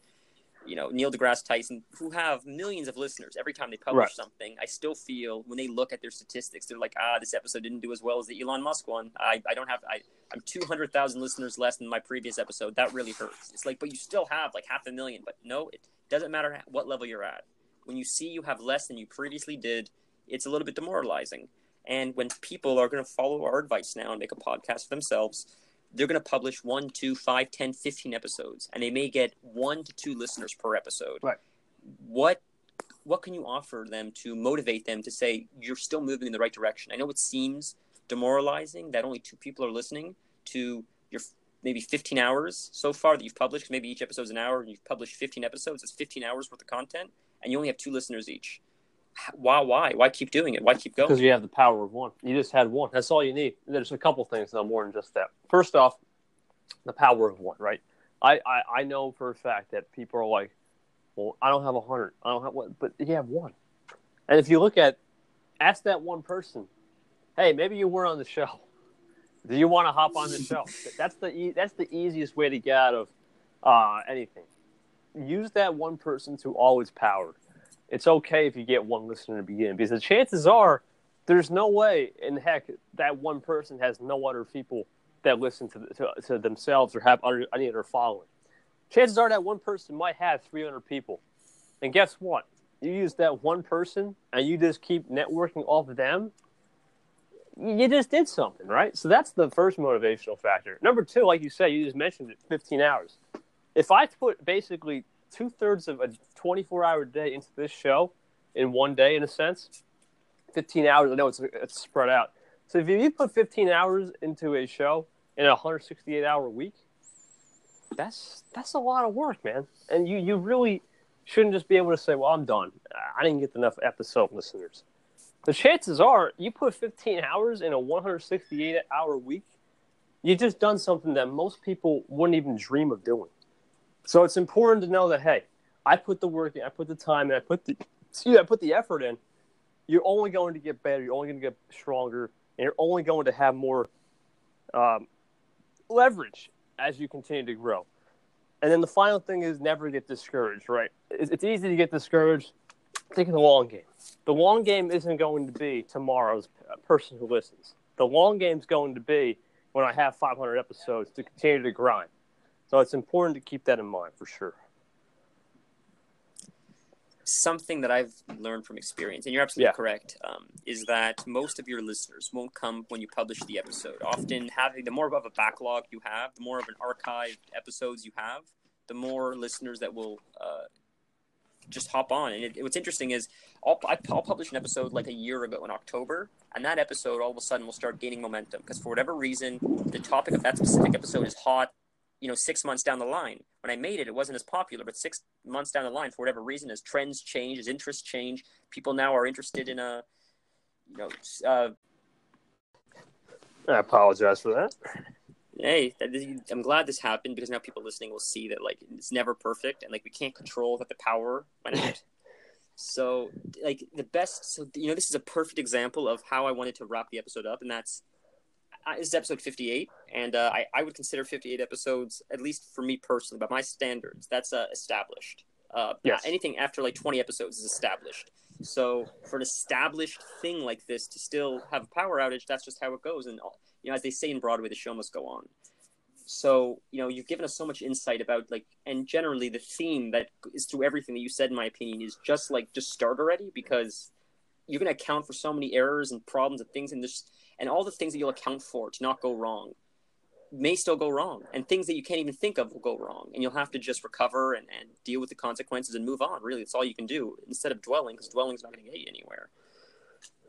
you know Neil deGrasse Tyson, who have millions of listeners every time they publish Right. something, I still feel when they look at their statistics, they're like, ah, this episode didn't do as well as the Elon Musk one. I, I don't have, I, I'm 200,000 listeners less than my previous episode. That really hurts. It's like, but you still have like half a million. But no, it doesn't matter what level you're at. When you see you have less than you previously did, it's a little bit demoralizing. And when people are going to follow our advice now and make a podcast for themselves, they're going to publish one, two, five, 10, 15 episodes, and they may get one to two listeners per episode. Right. What what can you offer them to motivate them to say you're still moving in the right direction? I know it seems demoralizing that only two people are listening to your maybe 15 hours so far that you've published. Maybe each episode's an hour, and you've published 15 episodes. It's 15 hours worth of content, and you only have two listeners each. Why? Why? Why keep doing it? Why keep going? Because you have the power of one. You just had one. That's all you need. There's a couple things though, more than just that. First off, the power of one, right? I, I, I know for a fact that people are like, well, I don't have a hundred. I don't have one, but you have one. And if you look at, ask that one person, hey, maybe you were on the show. Do you want to hop on the show? (laughs) That's the e- that's the easiest way to get out of uh, anything. Use that one person to all its power. It's okay if you get one listener to begin because the chances are there's no way in heck that one person has no other people that listen to, to, to themselves or have other, any other following. Chances are that one person might have 300 people. And guess what? You use that one person and you just keep networking off of them. You just did something, right? So that's the first motivational factor. Number two, like you said, you just mentioned it 15 hours. If I put basically two thirds of a 24 hour day into this show in one day, in a sense, 15 hours, I know it's, it's spread out. So if you put 15 hours into a show in a 168 hour week, that's that's a lot of work, man. And you, you really shouldn't just be able to say, well, I'm done. I didn't get enough episode listeners. The chances are you put 15 hours in a 168 hour week, you've just done something that most people wouldn't even dream of doing. So it's important to know that, hey, I put the work in, I put the time in, I put the, excuse I put the effort in. You're only going to get better. You're only going to get stronger, and you're only going to have more um, leverage as you continue to grow. And then the final thing is never get discouraged, right? It's, it's easy to get discouraged. Think of the long game. The long game isn't going to be tomorrow's person who listens. The long game is going to be when I have 500 episodes to continue to grind. So it's important to keep that in mind for sure. something that I've learned from experience, and you're absolutely Yeah. correct, um, is that most of your listeners won't come when you publish the episode. Often, having the more of a backlog you have, the more of an archived episodes you have, the more listeners that will uh, just hop on. And it, what's interesting is I'll, I'll publish an episode like a year ago in October, and that episode all of a sudden will start gaining momentum because for whatever reason, the topic of that specific episode is hot. You know, six months down the line, when I made it, it wasn't as popular. But six months down the line, for whatever reason, as trends change, as interests change, people now are interested in a, you know, uh, I apologize for that. Hey, I'm glad this happened because now people listening will see that like it's never perfect and like we can't control that the power went out. (laughs) so like the best, so you know this is a perfect example of how I wanted to wrap the episode up, and that's this is episode 58, and uh, I I would consider 58 episodes at least for me personally, by my standards, that's uh, established. Uh, yes. anything after like 20 episodes is established. So for an established thing like this to still have a power outage, that's just how it goes. And you know, as they say in Broadway, the show must go on. So you know, you've given us so much insight about like, and generally the theme that is through everything that you said, in my opinion, is just like just start already because you're going to account for so many errors and problems and things, and this and all the things that you'll account for to not go wrong may still go wrong and things that you can't even think of will go wrong and you'll have to just recover and, and deal with the consequences and move on really. That's all you can do instead of dwelling because dwelling's not going to get you anywhere.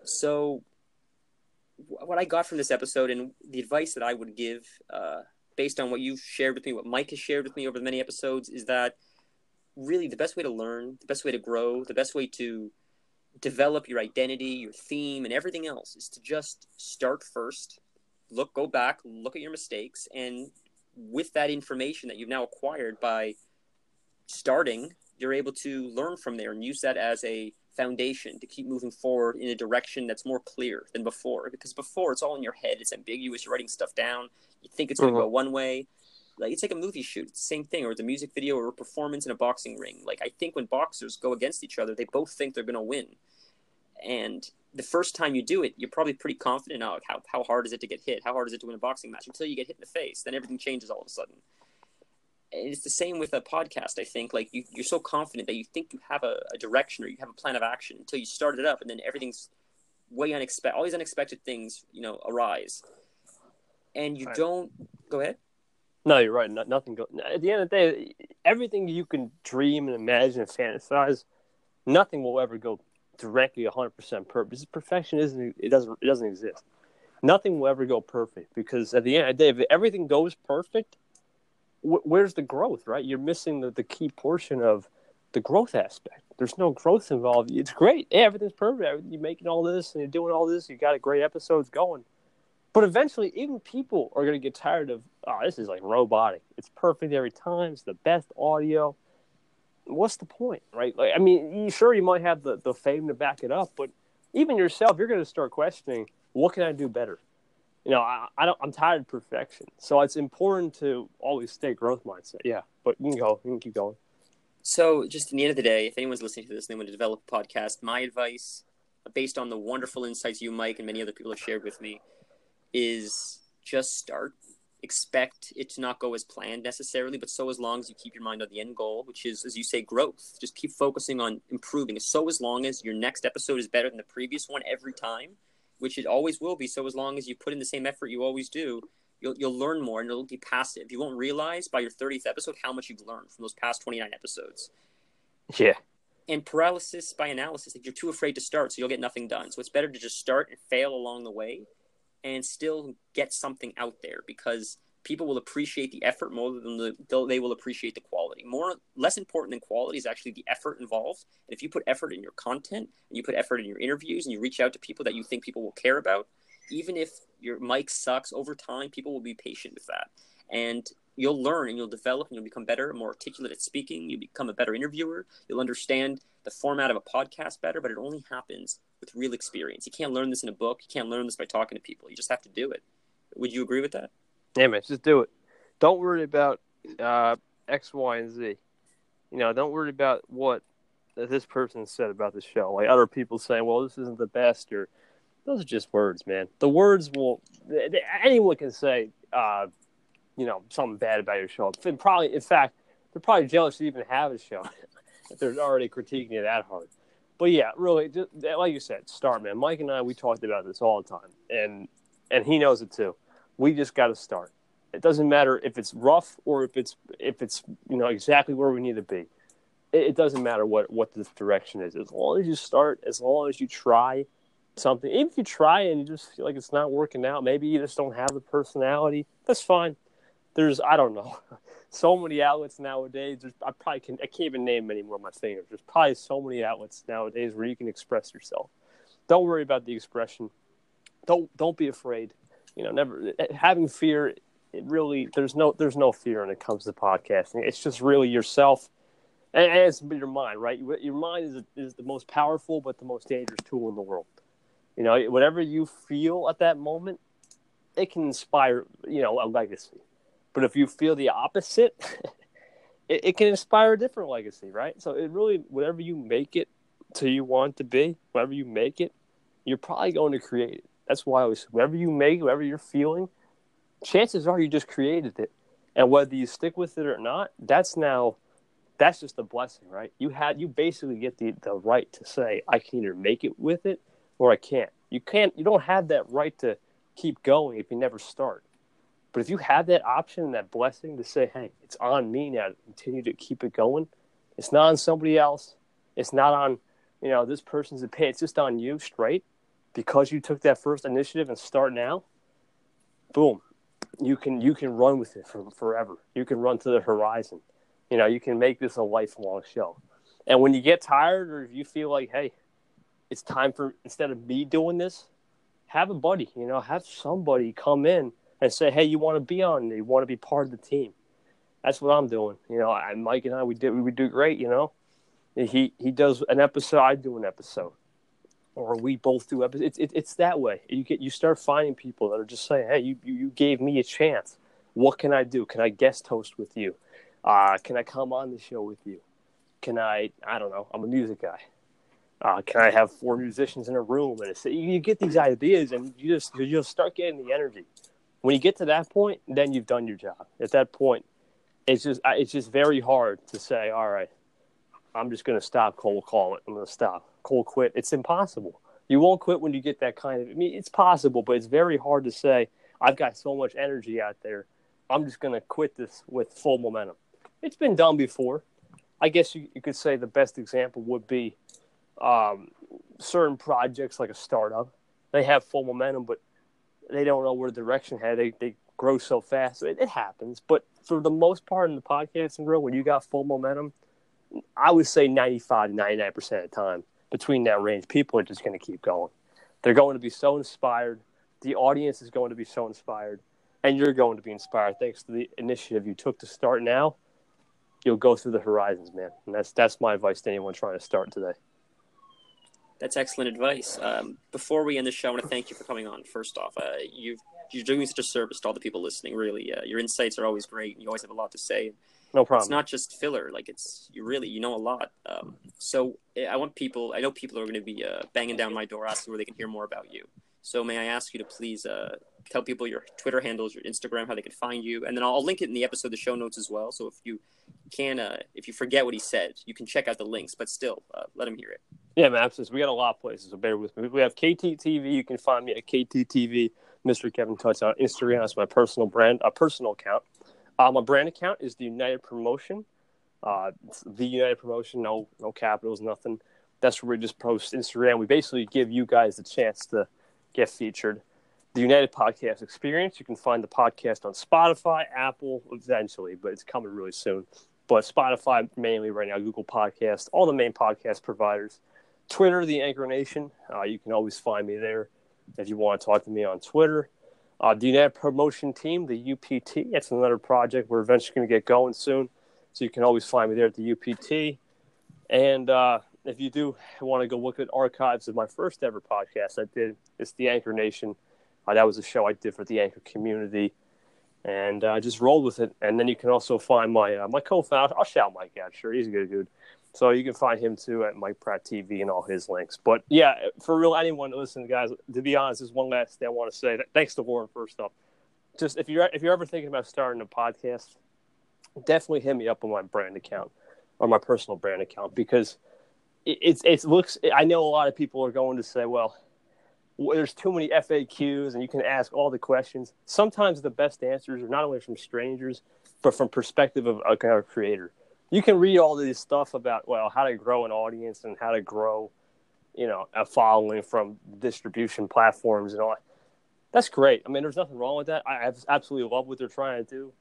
So what i got from this episode and the advice that i would give uh, based on what you've shared with me what mike has shared with me over the many episodes is that really the best way to learn the best way to grow the best way to develop your identity your theme and everything else is to just start first look go back look at your mistakes and with that information that you've now acquired by starting you're able to learn from there and use that as a foundation to keep moving forward in a direction that's more clear than before. Because before it's all in your head. It's ambiguous. You're writing stuff down. You think it's going to mm-hmm. go one way like it's like a movie shoot it's the same thing or it's a music video or a performance in a boxing ring like i think when boxers go against each other they both think they're going to win and the first time you do it, you're probably pretty confident. Oh, how, how hard is it to get hit? How hard is it to win a boxing match? Until you get hit in the face, then everything changes all of a sudden. And it's the same with a podcast. I think like you, you're so confident that you think you have a, a direction or you have a plan of action until you start it up, and then everything's way unexpected. All these unexpected things, you know, arise, and you right. don't. Go ahead. No, you're right. No, nothing go. At the end of the day, everything you can dream and imagine and fantasize, nothing will ever go directly 100% perfect. Perfection isn't it doesn't it doesn't exist. Nothing will ever go perfect because at the end of the day, if everything goes perfect, wh- where's the growth? Right? You're missing the, the key portion of the growth aspect. There's no growth involved. It's great. Everything's perfect. You're making all this and you're doing all this. You got a great episodes going. But eventually, even people are going to get tired of, oh, this is like robotic. It's perfect every time. It's the best audio what's the point, right? Like, I mean, you, sure, you might have the, the fame to back it up, but even yourself, you're going to start questioning, what can I do better? You know, I, I don't, I'm tired of perfection. So it's important to always stay growth mindset. Yeah, but you can go, you can keep going. So, just in the end of the day, if anyone's listening to this and they want to develop a podcast, my advice, based on the wonderful insights you, Mike, and many other people have shared with me, is just start expect it to not go as planned necessarily, but so as long as you keep your mind on the end goal, which is, as you say, growth. Just keep focusing on improving. So as long as your next episode is better than the previous one every time, which it always will be. So as long as you put in the same effort you always do, you'll you'll learn more and it'll be passive. You won't realize by your 30th episode how much you've learned from those past 29 episodes. Yeah. And paralysis by analysis, like you're too afraid to start, so you'll get nothing done. So it's better to just start and fail along the way and still get something out there because people will appreciate the effort more than the, they will appreciate the quality. More less important than quality is actually the effort involved. And if you put effort in your content and you put effort in your interviews and you reach out to people that you think people will care about, even if your mic sucks over time, people will be patient with that. And you'll learn and you'll develop and you'll become better, more articulate at speaking. You become a better interviewer. You'll understand the format of a podcast better, but it only happens with real experience. You can't learn this in a book. You can't learn this by talking to people. You just have to do it. Would you agree with that? Damn it, just do it. Don't worry about uh, X, Y, and Z. You know, don't worry about what this person said about the show. Like other people saying, "Well, this isn't the best," or those are just words, man. The words will. Anyone can say, uh, you know, something bad about your show. And probably, in fact, they're probably jealous you even have a show (laughs) if they're already critiquing you that hard but yeah, really, just, like you said, start, man. Mike and I, we talked about this all the time, and and he knows it too. We just got to start. It doesn't matter if it's rough or if it's if it's you know exactly where we need to be. it, it doesn't matter what what the direction is. As long as you start, as long as you try something, even if you try and you just feel like it's not working out, maybe you just don't have the personality. That's fine. There's I don't know, (laughs) so many outlets nowadays. There's, I probably can I can't even name any more on my fingers. There's probably so many outlets nowadays where you can express yourself. Don't worry about the expression. Don't don't be afraid. You know, never having fear. It really there's no there's no fear when it comes to podcasting. It's just really yourself and, and it's your mind, right? Your mind is is the most powerful but the most dangerous tool in the world. You know, whatever you feel at that moment, it can inspire you know a legacy. But if you feel the opposite, (laughs) it, it can inspire a different legacy, right? So it really whatever you make it to you want to be, whatever you make it, you're probably going to create it. That's why I always whatever you make, whatever you're feeling, chances are you just created it. And whether you stick with it or not, that's now that's just a blessing, right? You had you basically get the, the right to say, I can either make it with it or I can't. You can't you don't have that right to keep going if you never start. But if you have that option and that blessing to say, hey, it's on me now to continue to keep it going, it's not on somebody else. It's not on, you know, this person's opinion. It's just on you straight because you took that first initiative and start now. Boom. You can you can run with it for forever. You can run to the horizon. You know, you can make this a lifelong show. And when you get tired or if you feel like, hey, it's time for instead of me doing this, have a buddy, you know, have somebody come in and say, hey, you want to be on, you want to be part of the team. That's what I'm doing. You know, I, Mike and I, we did, we do great, you know. He, he does an episode, I do an episode. Or we both do episodes. It's, it, it's that way. You get you start finding people that are just saying, "Hey, you, you, you gave me a chance. What can I do? Can I guest host with you? Uh, can I come on the show with you? Can I? I don't know. I'm a music guy. Uh, can I have four musicians in a room? And it's, you get these ideas, and you just you just start getting the energy. When you get to that point, then you've done your job. At that point, it's just it's just very hard to say, all right, I'm just going to stop cold call it. I'm going to stop cold quit. It's impossible. You won't quit when you get that kind of. I mean, it's possible, but it's very hard to say. I've got so much energy out there. I'm just going to quit this with full momentum. It's been done before. I guess you, you could say the best example would be um, certain projects like a startup. They have full momentum, but they don't know where the direction head. They, they grow so fast. It, it happens. But for the most part in the podcasting world, when you got full momentum, I would say 95 to 99% of the time between that range, people are just going to keep going. They're going to be so inspired. The audience is going to be so inspired. And you're going to be inspired thanks to the initiative you took to start now you'll go through the horizons, man. And that's that's my advice to anyone trying to start today. That's excellent advice. Um, before we end the show, I want to thank you for coming on. First off, uh, you you're doing such a service to all the people listening. Really, uh, your insights are always great. You always have a lot to say. No problem. It's not just filler. Like it's you really you know a lot. Um, so I want people. I know people are going to be uh, banging down my door asking where they can hear more about you. So may I ask you to please uh, tell people your Twitter handles, your Instagram, how they can find you, and then I'll, I'll link it in the episode, the show notes as well. So if you can, uh, if you forget what he said, you can check out the links. But still, uh, let him hear it. Yeah, man, absolutely. We got a lot of places, so bear with me. We have KTTV. You can find me at KTTV, Mr. Kevin Touch on Instagram. That's my personal brand, a personal account. Uh, my brand account is the United Promotion. Uh, it's the United Promotion, no, no capitals, nothing. That's where we just post Instagram. We basically give you guys the chance to get featured. The United Podcast Experience. You can find the podcast on Spotify, Apple, eventually, but it's coming really soon. But Spotify mainly right now, Google Podcast, all the main podcast providers. Twitter, the Anchor Nation. Uh, you can always find me there if you want to talk to me on Twitter. Uh, the United Promotion Team, the UPT. That's another project we're eventually going to get going soon. So you can always find me there at the UPT. And uh, if you do want to go look at archives of my first ever podcast I did, it's the Anchor Nation. Uh, that was a show I did for the Anchor community, and I uh, just rolled with it. And then you can also find my uh, my co-founder. I'll shout Mike out. Sure, he's a good dude. So you can find him too at Mike Pratt TV and all his links. But yeah, for real, anyone listen, guys. To be honest, there's one last thing I want to say. Thanks to Lorne first off. Just if you're if you're ever thinking about starting a podcast, definitely hit me up on my brand account or my personal brand account because it's it looks. I know a lot of people are going to say, well, there's too many FAQs, and you can ask all the questions. Sometimes the best answers are not only from strangers, but from perspective of a creator. you can read all this stuff about well how to grow an audience and how to grow, you know, a following from distribution platforms and all. that. That's great. I mean, there's nothing wrong with that. I absolutely love what they're trying to do,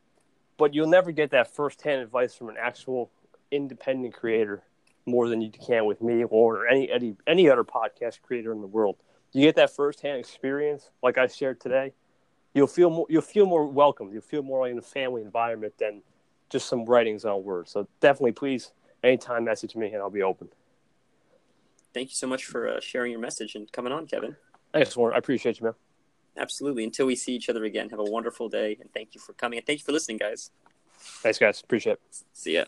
but you'll never get that firsthand advice from an actual independent creator more than you can with me or any any any other podcast creator in the world. You get that firsthand experience, like I shared today. You'll feel more. You'll feel more welcome. You'll feel more like in a family environment than just some writings on words. So definitely, please, anytime message me and I'll be open. Thank you so much for uh, sharing your message and coming on, Kevin. Thanks, Lorne. I appreciate you, man. Absolutely. Until we see each other again, have a wonderful day and thank you for coming and thank you for listening, guys. Thanks, guys. Appreciate it. See ya.